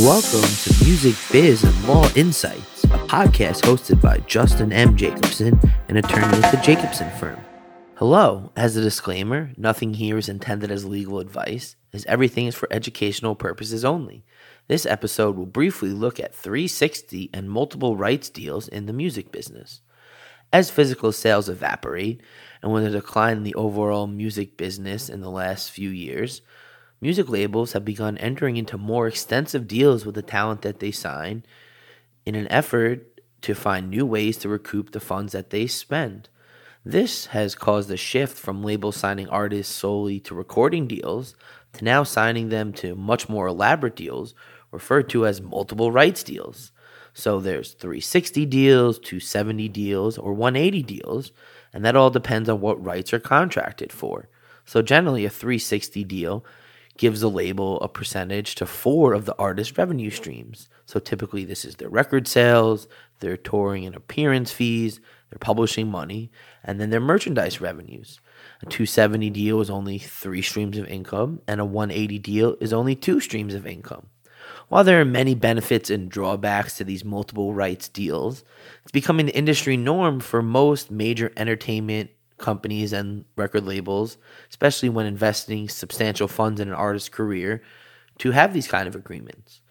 Welcome to Music Biz and Law Insights, a podcast hosted by Justin M. Jacobson, an attorney at the Jacobson firm. Hello, as a disclaimer, nothing here is intended as legal advice, as everything is for educational purposes only. This episode will briefly look at 360 and multiple rights deals in the music business. As physical sales evaporate, and with a decline in the overall music business in the last few years, music labels have begun entering into more extensive deals with the talent that they sign in an effort to find new ways to recoup the funds that they spend. This has caused a shift from labels signing artists solely to recording deals to now signing them to much more elaborate deals referred to as multiple rights deals. So there's 360 deals, 270 deals, or 180 deals, and that all depends on what rights are contracted for. So generally, a 360 deal gives a label a percentage to four of the artist's revenue streams. So typically, this is their record sales, their touring and appearance fees, their publishing money, and then their merchandise revenues. A 270 deal is only three streams of income, and a 180 deal is only two streams of income. While there are many benefits and drawbacks to these multiple rights deals, it's becoming the industry norm for most major entertainment companies and record labels, especially when investing substantial funds in an artist's career, to have these kind of agreements.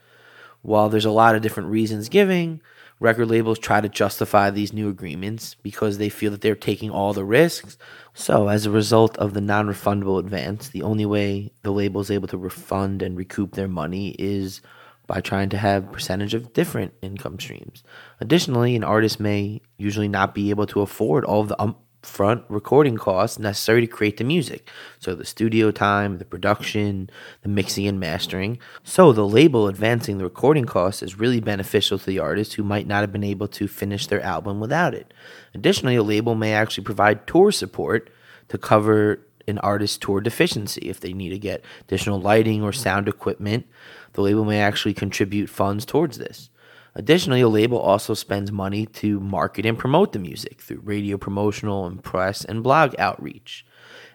While there's a lot of different reasons giving, record labels try to justify these new agreements because they feel that they're taking all the risks. So, as a result of the non refundable advance, the only way the label is able to refund and recoup their money is by trying to have percentage of different income streams. Additionally, an artist may usually not be able to afford all of the um, upfront recording costs necessary to create the music. So the studio time, the production, the mixing and mastering. So the label advancing the recording costs is really beneficial to the artist who might not have been able to finish their album without it. Additionally, a label may actually provide tour support to cover an artist's tour deficiency. If they need to get additional lighting or sound equipment, the label may actually contribute funds towards this. Additionally, a label also spends money to market and promote the music through radio promotional and press and blog outreach.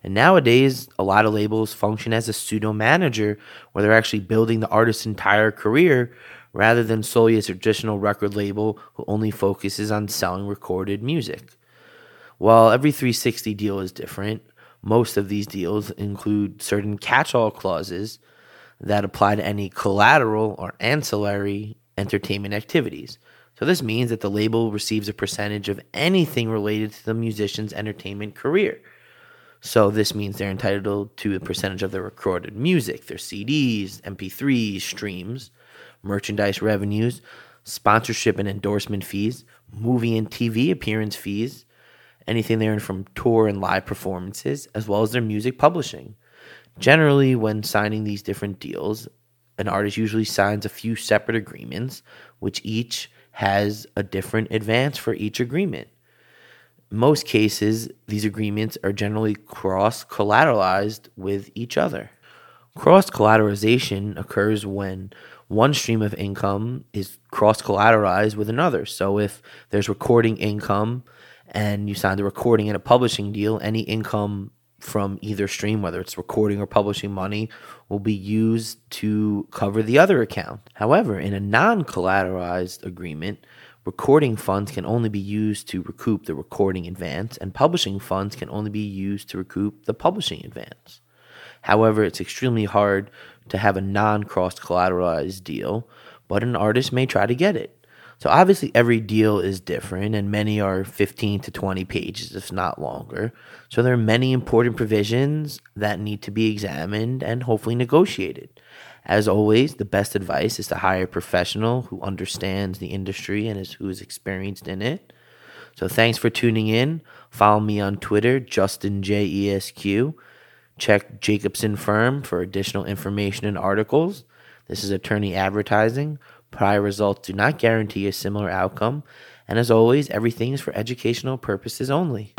And nowadays, a lot of labels function as a pseudo manager where they're actually building the artist's entire career rather than solely a traditional record label who only focuses on selling recorded music. While every 360 deal is different, most of these deals include certain catch all clauses that apply to any collateral or ancillary entertainment activities. So this means that the label receives a percentage of anything related to the musician's entertainment career. So this means they're entitled to a percentage of their recorded music, their CDs, MP3s, streams, merchandise revenues, sponsorship and endorsement fees, movie and TV appearance fees, anything they earn from tour and live performances, as well as their music publishing. Generally, when signing these different deals, an artist usually signs a few separate agreements, which each has a different advance for each agreement. Most cases, these agreements are generally cross collateralized with each other. Cross collateralization occurs when one stream of income is cross collateralized with another. So if there's recording income and you signed a recording and a publishing deal, any income from either stream, whether it's recording or publishing money, will be used to cover the other account. However, in a non collateralized agreement, recording funds can only be used to recoup the recording advance, and publishing funds can only be used to recoup the publishing advance. However, it's extremely hard to have a non cross collateralized deal, but an artist may try to get it. So obviously every deal is different and many are 15 to 20 pages if not longer. So there are many important provisions that need to be examined and hopefully negotiated. As always, the best advice is to hire a professional who understands the industry and is who is experienced in it. So thanks for tuning in. Follow me on Twitter, Justin J E S Q. Check Jacobson Firm for additional information and articles. This is attorney advertising. Prior results do not guarantee a similar outcome, and as always, everything is for educational purposes only.